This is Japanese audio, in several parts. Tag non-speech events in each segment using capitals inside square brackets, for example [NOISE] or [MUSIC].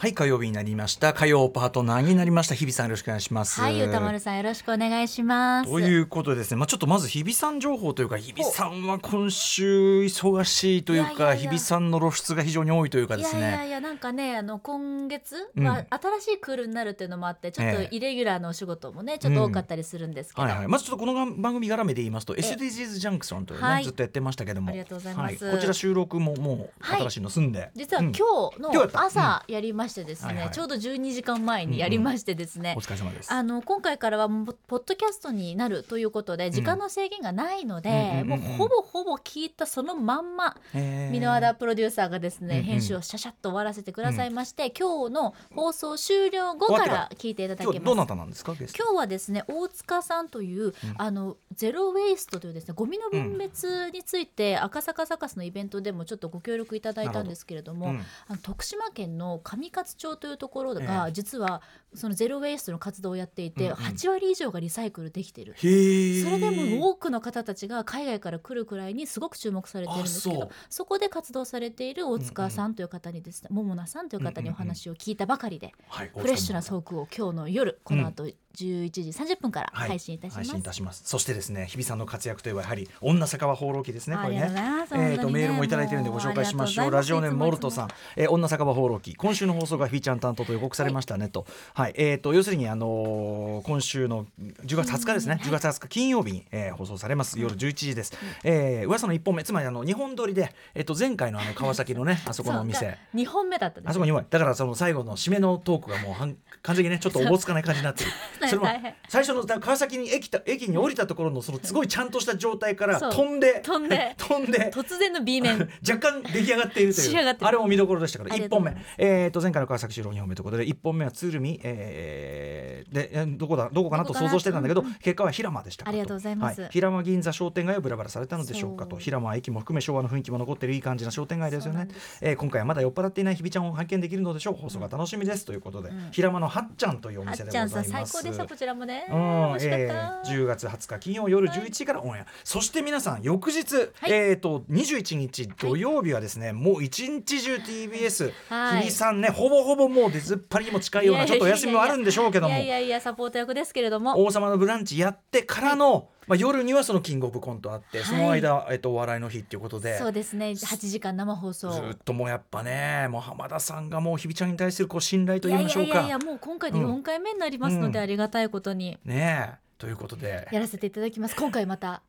はい火曜日になりました。火曜パートナーになりました。日比さんよろしくお願いします。はい、歌丸さんよろしくお願いします。ということでですね、まあ、ちょっとまず日比さん情報というか日比さんは今週忙しいというか日比さんの露出が非常に多いというかいですね。やいやいやなんかねあの今月うん。は新しいクールになるっていうのもあってちょっええ。とイレギュラーのお仕事もねちょっと多かったりするんですけど、はいはい、まずちょっとこの番組絡めで言いますと SDGs ジャンクションというね、はい。ずっとやってましたけども。ありがとうございます。はこちら収録ももうはい新しいの済んで、実はうん。今日の朝やりましてですね、はいはい。ちょうど12時間前にやりましてですね、お疲れ様です。あの今回からはもうポッドキャストになるということで時間の制限がないので、うんうんうんうん。もうほぼほぼ聞いたそのまんま箕輪田プロデューサーがですね、うんうん。編集をシャシャッと終わらせてくださいまして、今日の放送終了後から聞いていただけます。今日どなたなんですか？今日はですね大塚さんという、あのゼロ・ウェイストというですねゴミの分別について、赤坂サカスのイベントでもちょっとご協力いただいたんですけれどもなるほど。あの徳島県の上勝町というところが、え実はそのゼロ・ウェイストの活動をやっていて、うんうん。8割以上がリサイクルできている。それでも多くの方たちが海外から来るくらいにすごく注目されているんですけどあそこで活動されている大塚さんという方にですね、桃奈さんという方にお話を聞いたばかりで、はいフレッシュなトークを今日の夜この後11時30分からはい。配信いたします。配信いたします。そしてですね日比さんの活躍といえばやはり女酒場放浪記ですねこれね。えーとメールもいただいてるんでご紹介しましょう。ラジオネームモルトさん、えー女酒場放浪記。今週の放送がフィーちゃん担当と予告されましたねと。はい。えーと要するにあのー今週の10月20日ですね。10月20日金曜日に、えー放送されます。夜11時です、えー噂の一本目つまりあの日本撮りでえっ、と前回のあの川崎のね [LAUGHS] あそこのお店。そう。だ2本目だったんですあそこに弱いだからその最後の締めのトークがもうはん完全にねちょっとおぼつかない感じになってる [LAUGHS] それも最初のだ川崎に駅た駅に降りたところのそのすごいちゃんとした状態から飛んで飛んで。[LAUGHS] 飛んで。突然の B 面。[LAUGHS] 若干出来上がっているという。あれも見どころでしたから1ありがとう本目えーと前回の川崎収録2本目ということで1本目は鶴見えーでえどこだどこかなと想像してたんだけど結果は平間でしたかありがとうございます。は平間銀座商店街をブラブラされたのでしょうかと。平間駅も含め昭和の雰囲気も残っているいい感じな商店街ですよね。えー今回はまだ酔っ払っていない日比ちゃんを拝見できるのでしょう。放送が楽しみです。ということでん。平間のはっちゃんというお店でございますでしたこちらもね、うん。しかった、えー10月20日金曜夜11時からオンエア、そして皆さん翌日、えっ、と21日土曜日はですね、もう一日中 TBS、はい。日比さんねほぼほぼもう出ずっぱりにも近いようなちょっとお休みもあるんでしょうけども。いやいやいやサポート役ですけれども。王様のブランチやってからの、まあ、夜にはそのキングオブコントあって、その間、えっとお笑いの日っていうことでそうですね。8時間生放送。ずっともうやっぱねもう浜田さんがもう日比ちゃんに対するこう信頼といやい言いましょうか。やいやいやもう今回で4回目になりますので、うん。ありがたいことに。ねえ。ということで。やらせていただきます。今回また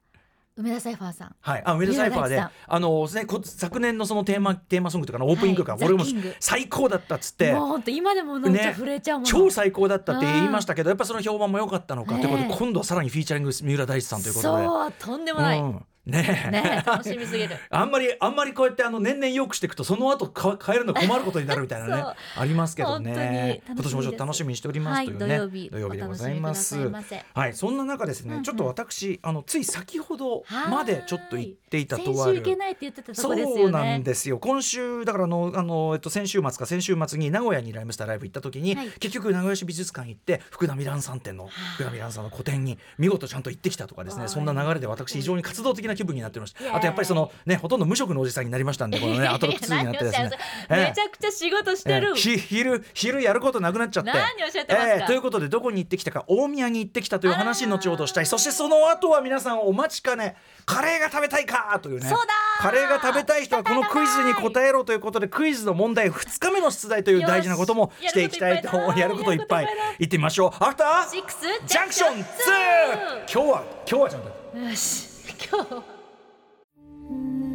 梅田サイファーさん。はい、あ梅田サイファーであの、ね、こ昨年のそのテーマテーマソングとかのオープニングか、はい。俺も最高だったっつって。もう本当今でもなんかね。震えちゃうもの、超最高だったって言いましたけどやっぱその評判も良かったのか。ということで今度はさらにフィーチャリング三浦大知さんということで。そうとんでもない、うんねえ。ね楽しみすぎる。[LAUGHS] あんまりあんまりこうやってあの年々良くしていくとその後か変えるの困ることになるみたいなねありますけどね。今年もちょっと楽しみにしておりますというね、はい土曜日。でございます。はいそんな中ですね、うんうん。ちょっと私あのつい先ほどまでちょっと行っていたと先ある。週行けないって言ってたとこですよね。そうなんですよ。今週だからあのあの、えっと、先週末か先週末に名古屋にライムスターライブ行った時に、はい。結局名古屋市美術館行って福田美蘭さん店の福田美蘭さんの個展に見事ちゃんと行ってきたとかですねそんな流れで私非常に活動的な気分になってましたあとやっぱりそのねほとんど無職のおじさんになりましたんでこのねアトロック2になってですね。ええ。めちゃくちゃ仕事してる、えーひ昼昼やることなくなっちゃって。何おっしゃってますか？えーということでどこに行ってきたか大宮に行ってきたという話後ほどしたい。そしてその後は皆さんお待ちかねカレーが食べたいかというね。そうだー。カレーが食べたい人はこのクイズに答えろということでクイズの問題2日目の出題という大事なこともよししていきたいとやることいっぱいいってみましょう。アフター。シックスジャンクション2今日は今日はちゃんとよし今日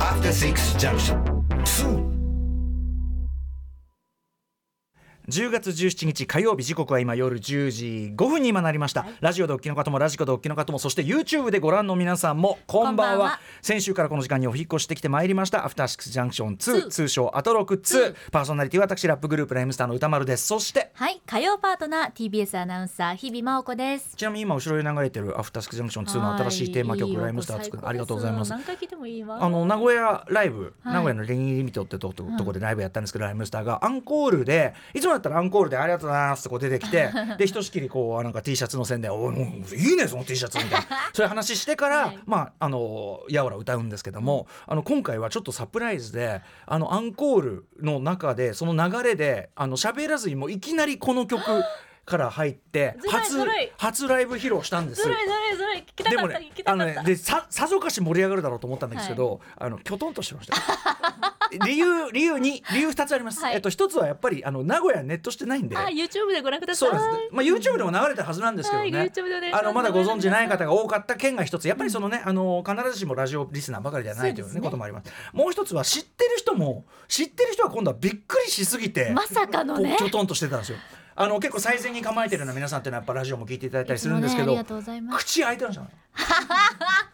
After Six Junction 10月17日火曜日時刻は今夜10時5分に今なりました、ラジオでお聞きの方もラジコでお聞きの方もそして YouTube でご覧の皆さんもこんばんは。先週からこの時間にお引っ越してきてまいりました。アフターシックスジャンクション2ツー。通称アトロク2パーソナリティは私ラップグループライムスターの宇多丸です。そしてはい。火曜パートナー TBS アナウンサー日々真央子です。ちなみに今後ろに流れてるアフターシックスジャンクション2の新しいテーマ曲はいライムスター作るありがとうございます。何回聞いてもいいわ。あの名古屋ライブ、はい。名古屋のレニーリミットってとととこでライブやったんですけど、ライムスターがアンコールでいつもだったらアンコールでありがとうございますってこう出てきて [LAUGHS] でひとしきりこうなんか T シャツの宣伝おいいいねその T シャツみたい。なそういう話してから、はい。まああのやおら歌うんですけども、あの今回はちょっとサプライズであのアンコールの中でその流れであの喋らずにもういきなりこの曲から入って初初ライブ披露したんです。ずるいずるいずるい。聞きたかった、でもね聞きたかった。あのねでささぞかし盛り上がるだろうと思ったんですけど、あのきょとんとしてました [LAUGHS] 理由理由に理由二つあります、はい。えっと一つはやっぱりあの名古屋ネットしてないんで。あ YouTube でご覧ください。そうです、まあ、YouTube でも流れたはずなんですけどね、はいあのまだご存知ない方が多かった件が一つやっぱりそのね、あの必ずしもラジオリスナーばかりではないという,、ねね。こともあります。もう一つは知ってる人も知ってる人は今度はびっくりしすぎてまさかのね。こうきょとんとしてたんですよ。あの結構最前に構えてるような皆さんっていうのはやっぱラジオも聞いていただいたりするんですけど、ねありがとうございます。口開いてましたねい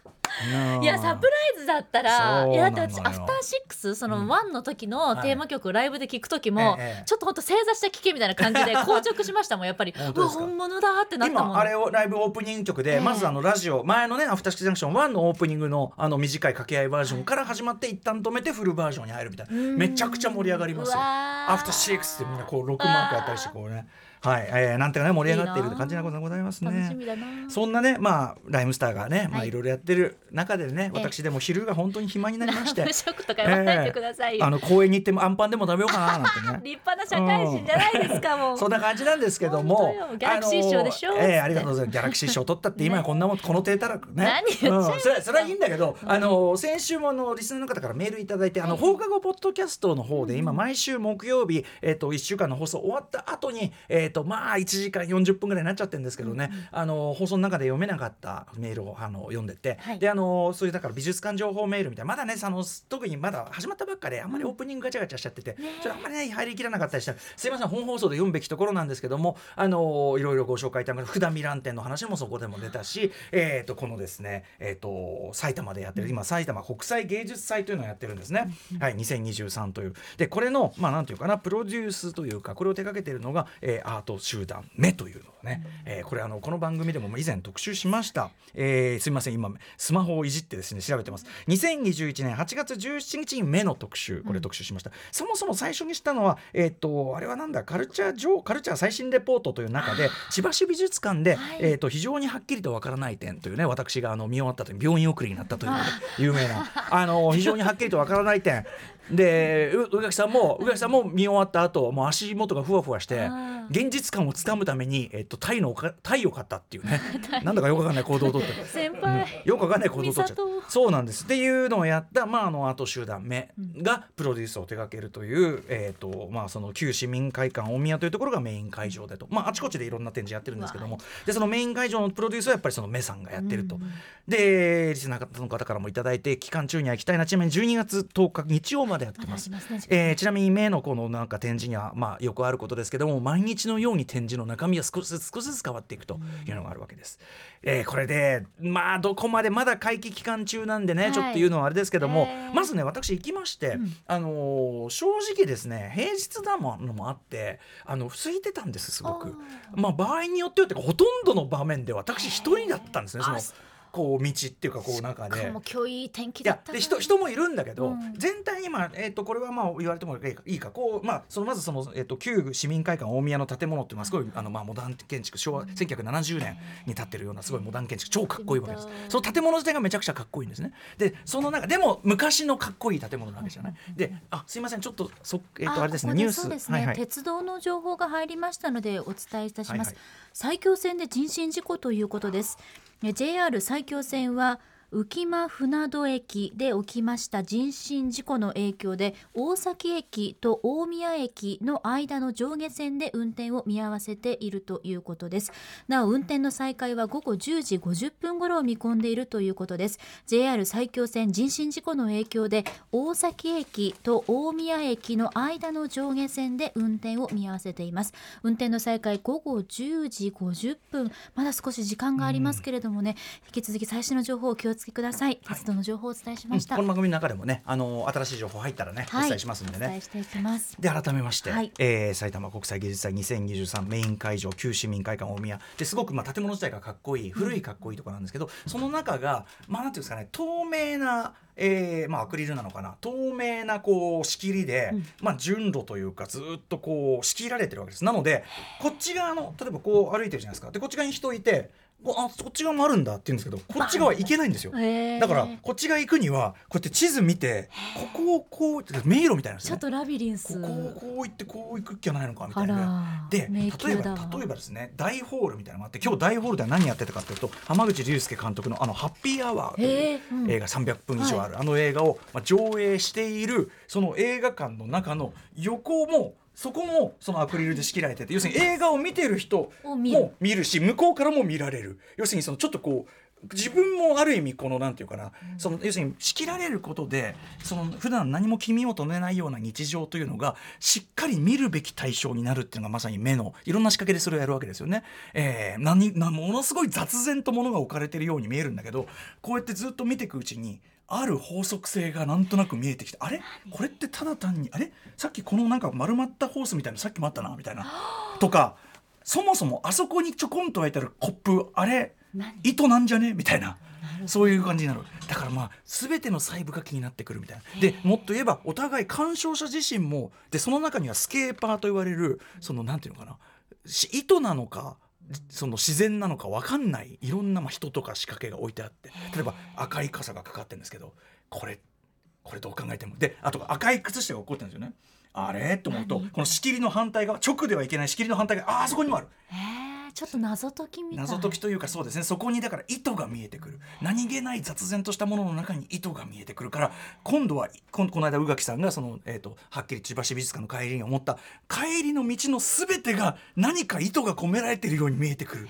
やサプライズだったらいやだって私アフターシックスそのワンの時のテーマ曲をライブで聞く時も、ええちょっと本当正座して聞けみたいな感じで [LAUGHS] 硬直しましたもんやっぱり。うわ本物だってなったもん。今あれをライブオープニング曲で、ええ。まずあのラジオ前のね「アフターシックスジャンクション1」のオープニングのあの短い掛け合いバージョンから始まって一旦止めてフルバージョンに入るみたいな。めちゃくちゃ盛り上がりますよ。アフターシックスってみんなこう6マークやったりしてこうねはい、えー、なんていうかね盛り上がっている感じなことでございますね。楽しみだな。そんなねまあライムスターがね、まあはいいろいろやってる中でね、ええ。私でも昼が本当に暇になりまして。[LAUGHS] 無職とか言わないでくださいよ、あの公園に行ってもアンパンでも食べようかななんてね。立派な社会人じゃないですかもう。そんな感じなんですけどもギャラクシー賞でしょええありがとうございます。ギャラクシー賞取ったって今や [LAUGHS] こんなもんこの低たらくね。何それそれはいいんだけど、あの先週もあのリスナーの方からメールいただいてあの放課後ポッドキャストの方で今毎週木曜日えっ、と1週間の放送終わった後にえっ、とまあ1時間40分ぐらいになっちゃってるんですけどね、あの放送の中で読めなかったメールをあの読んでて、はい。であのそういうだから美術館情報メールみたいなまだねあの特にまだ始まったばっかであんまりオープニングガチャガチャしちゃってて、それあんまりね入りきらなかったりした。らすいません本放送で読むべきところなんですけどもあのいろいろご紹介いただく福田ミラン店の話もそこでも出たし、えー、とこのですね、えー、と埼玉でやってる今埼玉国際芸術祭というのをやってるんですね、はい、2023という。でこれのまあなんていうかなプロデュースというかこれを手掛けているのが、えーアート集団目というのをね、えーこれあのこの番組でも以前特集しました、えーすいません。今スマホをいじってですね調べてます。2021年8月17日に目の特集これ特集しました、そもそも最初にしたのはえっ、とあれはなんだ？カルチャー上カルチャー最新レポートという中で千葉市美術館で、はい。えっ、と非常にはっきりとわからない点というね私があの見終わった後に病院送りになったという有名な。あの非常にはっきりとわからない点でう宇垣さんも宇垣さんも見終わった後もう足元がふわふわしてあ現実感をつかむために、えっと、タイのおかタイを買ったっていうね。[LAUGHS] なんだかよくわかんない行動をとって。先輩、よくわかんない行動をとっちゃ美里。うそうなんです。っていうのをやった、まあ、あのアート集団目がプロデュースを手掛けるという、えーとまあ、その旧市民会館大宮というところがメイン会場でと、まあ、あちこちでいろんな展示やってるんですけども。でそのメイン会場のプロデュースはやっぱりその目さんがやってると。でリスナーの方からもいただいて期間中には行きたいな。ちなみに12月10日日曜までやってます。まえーちなみに目のこのなんか展示にはまあよくあることですけども毎日のように展示の中身は少しずつ少しずつ変わっていくというのがあるわけです。えーこれでまあどこまでまだ会期期間中なんでね、はいちょっと言うのはあれですけども、えーまずね私行きまして、あのー正直ですね平日だものもあってあの空いてたんですすごく。まあ場合によってよってほとんどの場面で私一人だったんですねそのあこう道っていうかこう中で。かも今日いい天気いだったで人人もいるんだけど、うん。全体にまあ、えー、とこれはまあ言われてもいいかいいかこう、まあ、そのまずその、えー、と旧市民会館大宮の建物っていうのはすごいあの、まあ、モダン建築昭和1970年に建ってるようなすごいモダン建築超かっこいいわけです。その建物自体がめちゃくちゃかっこいいんですね。でその中でも昔のかっこいい建物なわけじゃない？であすいませんちょっとそ、えー、とあれですねニュース。ね、はいはい。鉄道の情報が入りましたのでお伝えいたします、はいはい。埼京線で人身事故ということです。え JR 埼京線は浮間船戸駅で起きました人身事故の影響で大崎駅と大宮駅の間の上下線で運転を見合わせているということです。なお運転の再開は午後10時50分頃を見込んでいるということです。JR 埼京線人身事故の影響で大崎駅と大宮駅の間の上下線で運転を見合わせています。運転の再開午後10時50分。まだ少し時間がありますけれどもね、引き続き最新の情報を気をつけください。鉄道の情報をお伝えしました、この番組の中でもねあの新しい情報入ったらね、はい。お伝えしますんでね。お伝えしていきます。で改めまして、はい。えー埼玉国際芸術祭2023メイン会場旧市民会館大宮。ですごくまあ建物自体がかっこいい古いかっこいいところなんですけど、その中がまあなんていうんですかね透明なえーまあ、アクリルなのかな。透明なこう仕切りで、まあ、順路というかずっとこう仕切られてるわけです。なのでこっち側の例えばこう歩いてるじゃないですか。でこっち側に人いてあこっち側もあるんだって言うんですけどこっち側行けないんですよ。だからこっち側行くにはこうやって地図見てここをこう迷路みたいなね。ちょっとラビリンス。ここをこう行ってこう行くっきゃないのかみたあいな。ら。で例迷えば例えばですね大ホールみたいなのがあって今日大ホールでは何やってたかというと浜口竜介監督のあの「ハッピーアワー」という映画300分以上ある、あの映画を、まあ、上映しているその映画館の中の横もそこもそのアクリルで仕切られてて要するに映画を見てる人も見るし向こうからも見られる。要するにそのちょっとこう自分もある意味このなんていうかな、その要するに仕切られることでその普段何も気味を留めないような日常というのがしっかり見るべき対象になるっていうのがまさに目のいろんな仕掛けでそれをやるわけですよね。えー、何なものすごい雑然と物が置かれてるように見えるんだけどこうやってずっと見ていくうちにある法則性がなんとなく見えてきてあれ？これってただ単にあれ？さっきこのなんか丸まったホースみたいなのさっきもあったなみたいな。とかそもそもあそこにちょこんと開いてあるコップあれ？糸なんじゃね？みたいな。そういう感じになる。だからまあ全ての細部が気になってくるみたいな。でもっと言えばお互い鑑賞者自身もでその中にはスケーパーと言われるそのなんていうのかな？し糸なのかその自然なのか分かんないいろんなまあ人とか仕掛けが置いてあって例えば赤い傘がかかってるんですけどこれこれどう考えても。であと赤い靴下が起こってるんですよね。あれ？と思うとこの仕切りの反対側直ではいけない仕切りの反対側ああそこにもあるちょっと謎解きみたい。謎解きというかそうですね。そこにだから意図が見えてくる。何気ない雑然としたものの中に意図が見えてくるから今度はここの間宇垣さんがその、えー、とはっきり千葉市美術館の帰りに思った。帰りの道の全てが何か意図が込められているように見えてくる。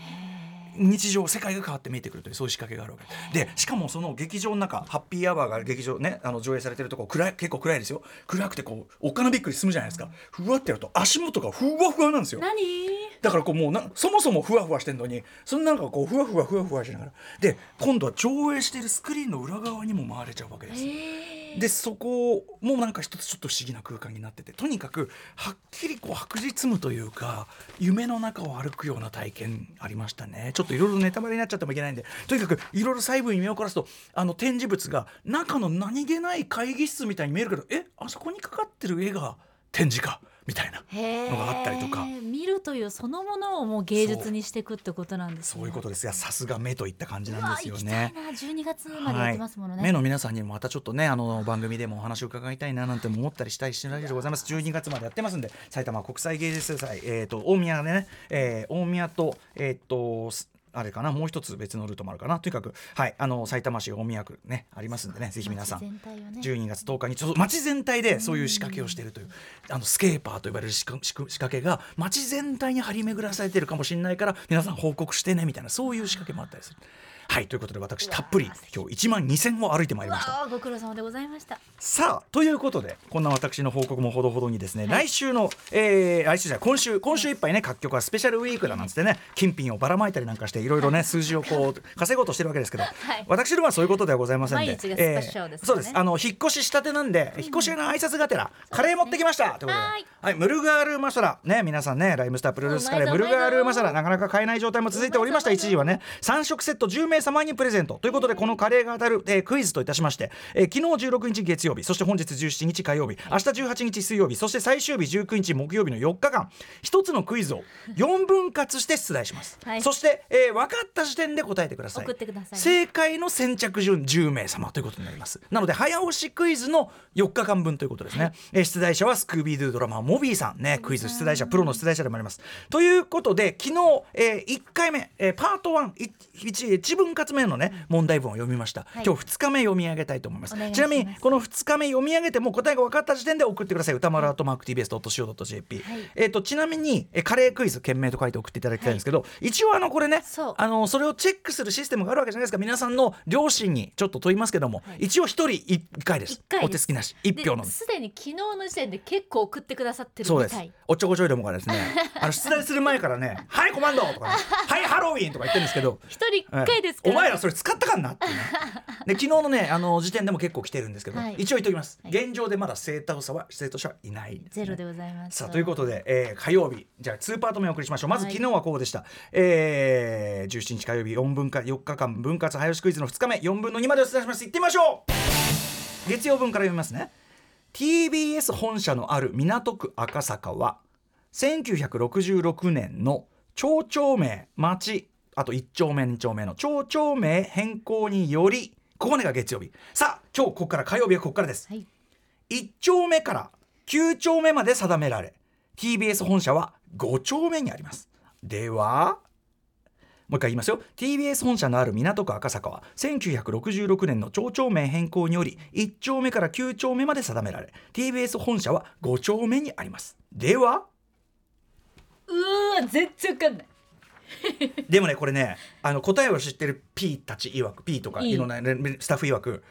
日常世界が変わって見えてくるというそういう仕掛けがあるわけ。でしかもその劇場の中ハッピーアワーが劇場ねあの上映されてるとこ暗い結構暗いですよ。暗くてこうおっかなびっくりするじゃないですか。ふわってやると足元がふわふわなんですよ。何？だからこうもうなそもそもふわふわしてんのにそんななんかこうふわふわふわふわしながら。で今度は上映しているスクリーンの裏側にも回れちゃうわけです。でそこもなんか一つちょっと不思議な空間になっててとにかくはっきりこう白日夢というか夢の中を歩くような体験ありましたね。ちょっといろいろネタバレになっちゃってもいけないんで。とにかくいろいろ細部に目を凝らすとあの展示物が中の何気ない会議室みたいに見えるけどえあそこにかかってる絵が展示かみたいなのがあったりとか。見るというそのものをもう芸術にしていくってことなんですね。そう。いうことです。がさすが目といった感じなんですよね。行きたいな12月までやってますものね、目の皆さんにもまたちょっとねあの番組でもお話を伺いたいななんて思ったりしたいしないでございます。12月までやってますんで埼玉国際芸術祭、えー、と大宮でね、えー大宮とえっ、とすあれかなもう一つ別のルートもあるかな。とにかくはいあの埼玉市大宮区ねありますんでねぜひ皆さん。ね。12月10日にちょっと街全体でそういう仕掛けをしているというあのスケーパーと呼ばれる仕掛仕掛けが街全体に張り巡らされているかもしれないから皆さん報告してねみたいなそういう仕掛けもあったりする。はいということで私たっぷり今日1万2000を歩いてまいりました。ご苦労様でございました。さあということでこんな私の報告もほどほどにですね、来週の、えー、来週じゃ今週今週いっぱいね各局はスペシャルウィークだなんつってね金品をばらまいたりなんかしていろいろね数字をこう稼ごうとしてるわけですけど、[LAUGHS] い。私どもはそういうことではございませんで。毎日がスペシですね。そうです。あの引っ越ししたてなんで、引っ越しの挨拶がてらカレー持ってきましたということで。はい。はいムルガールマサラ。ね皆さんねライムスタープロレスカレーうんムルガールマサラうなかなか買えない状態も続いておりました。一時はね3食セット10名様にプレゼント。ということでこのカレーが当たる、えークイズといたしまして、えー昨日16日月曜日そして本日17日火曜日明日18日水曜日そして最終日19日木曜日の4日間一つのクイズを4分割して出題します、はい。そして、えー分かった時点で答えてください。送ってくださいね。正解の先着順10名様ということになります。なので早押しクイズの4日間分ということですね、えー出題者はスクービードゥドラマーモビーさん。ねクイズ出題者プロの出題者でもあります。ということで昨日、え1回目、えーパート11一一分分割目のね問題文を読みました、はい。今日2日目読み上げたいと思います。ちなみにこの2日目読み上げても答えが分かった時点で送ってください。歌丸アートマーク TBS.CO.JP、はい。えっ、とちなみにえカレークイズ件名と書いて送っていただきたいんですけど、一応あのこれねそう。あのそれをチェックするシステムがあるわけじゃないですか。皆さんの両親にちょっと問いますけども、一応1人1回です。一回です。お手つきなし。1票のすでに昨日の時点で結構送ってくださってるそうです。おっちょこちょいどもがですね、あの出題する前からね、はいコマンドとかね、はいハロウィンとか言ってるんですけど。一人一回ですお前らそれ使ったかんなっていうね、[LAUGHS] で昨日のねあの時点でも結構来てるんですけど、はい。一応言っておきます、はい。現状でまだ生徒者は生徒者はいないですね、ゼロでございます。さあということで、えー火曜日。じゃあ2パート目お送りしましょう。まずはい昨日はこうでした、えー、17日火曜日4分か4日間分割早押しクイズの2日目4分の2までお伝えします。いってみましょう。月曜分から読みますね。TBS 本社のある港区赤坂は1966年の町長名町あと1丁目2丁目の町長名変更によりここまでが月曜日。さあ今日ここから火曜日はここからです。はい。1丁目から9丁目まで定められ TBS 本社は5丁目にあります。ではもう一回言いますよ。TBS 本社のある港区赤坂は1966年の町長名変更により1丁目から9丁目まで定められ TBS 本社は5丁目にあります。ではうーわ全然わかんない。[LAUGHS] でもねこれねあの答えを知ってる P たち曰く P とかいろんなねスタッフ曰く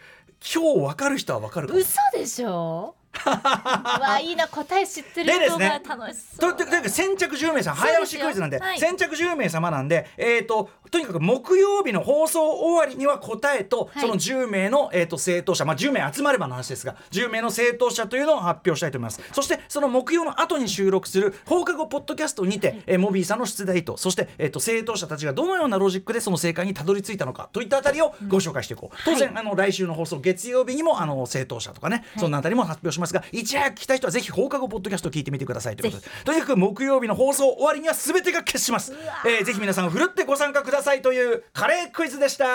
今日分かる人は分かるかも嘘でしょ？うわいいな答え知ってる人が楽しそう。とととにかく先着10名様早押しクイズなんで、はい。先着10名様なんで、えー、ととにかく木曜日の放送終わりには答えと、はい。その10名の、えー、と正答者、まあ、10名集まればの話ですが10名の正答者というのを発表したいと思います。そしてその木曜の後に収録する放課後ポッドキャストにて、えーモビーさんの出題とそして、えー、と正答者たちがどのようなロジックでその正解にたどり着いたのかといったあたりをご紹介していこう、当然、あの来週の放送月曜日にもあの正答者とかね、そんなあたりも発表しますがいち早く聞きたい人はぜひ放課後ポッドキャストを聞いてみてくださいということで。とにかく木曜日の放送終わりには全てが決します、えーぜひ皆さんふるってご参加くださいというカレークイズでした。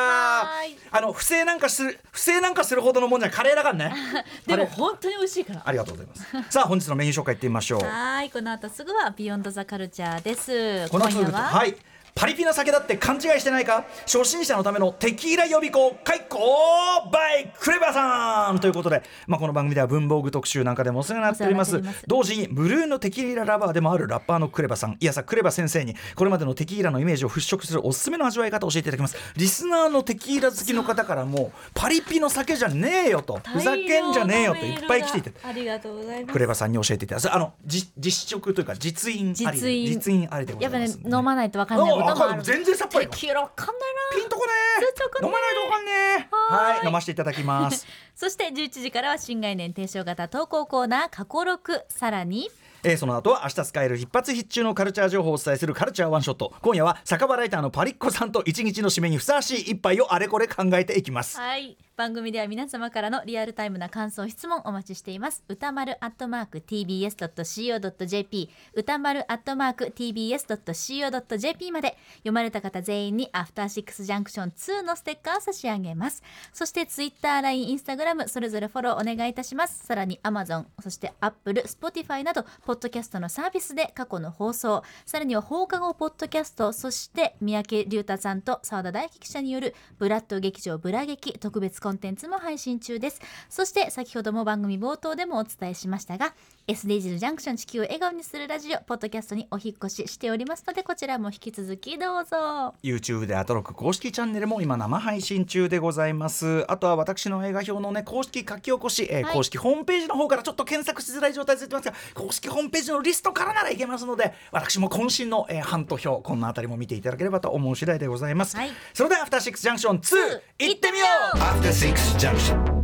あの不正なんかする不正なんかするほどのもんじゃカレーだからね。[LAUGHS] でも本当に美味しいから。ありがとうございます。さあ本日のメニュー紹介いってみましょう。はいこの後すぐはビヨンドザカルチャーです。この後は、はい。パリピな酒だって勘違いしてないか？初心者のためのテキーラ予備校開講クレバーさんということで、まあ、この番組では文房具特集なんかでもお世話になっております。同時にブルーのテキーララバーでもあるラッパーのクレバさん。いやさクレバ先生にこれまでのテキーラのイメージを払拭するおすすめの味わい方を教えていただきます。リスナーのテキーラ好きの方からもパリピの酒じゃねえよと。ふざけんじゃねえよといっぱい来ていて。ありがとうございます。クレバさんに教えていただきますあのじ実食というか実飲ありで実飲実飲ありでござやっぱねいますんで飲まないとわかんないこともある。る全然さっぱりテキーラわかんないな。ピンとこね飲まないとわかんねえはーい。はい飲ませていただきます。[LAUGHS] そして11時からは新概念提唱型投稿コーナー過去6さらに。えーその後は明日使える一発必中のカルチャー情報をお伝えするカルチャーワンショット。今夜は酒場ライターのパリッコさんと一日の締めにふさわしい一杯をあれこれ考えていきます。はい番組では皆様からのリアルタイムな感想質問お待ちしています。歌丸アットマーク tbs.co.jp 歌丸アットマーク tbs.co.jp まで読まれた方全員にアフターシックスジャンクション2のステッカーを差し上げます。そしてツイッター LINE インスタグラムそれぞれフォローお願いいたします。さらに Amazon そして Apple Spotify などポッドキャストのサービスで過去の放送。さらには放課後ポッドキャストそして三宅龍太さんと澤田大樹記者によるブラッド劇場ブラ劇特別コンテンツも配信中です。そして先ほども番組冒頭でもお伝えしましたが SDGs ジャンクション地球を笑顔にするラジオポッドキャストにお引っ越ししておりますのでこちらも引き続きどうぞ。YouTube でアトロック公式チャンネルも今生配信中でございます。あとは私の映画表のね公式書き起こし、えーはい。公式ホームページの方からちょっと検索しづらい状態続いてますが公式ホームページのリストからならいけますので私も渾身の、えー、ハント表こんなあたりも見ていただければと思う次第でございます、はい。それではアフターシックスジャンクション22行ってみよう。After Six Junction.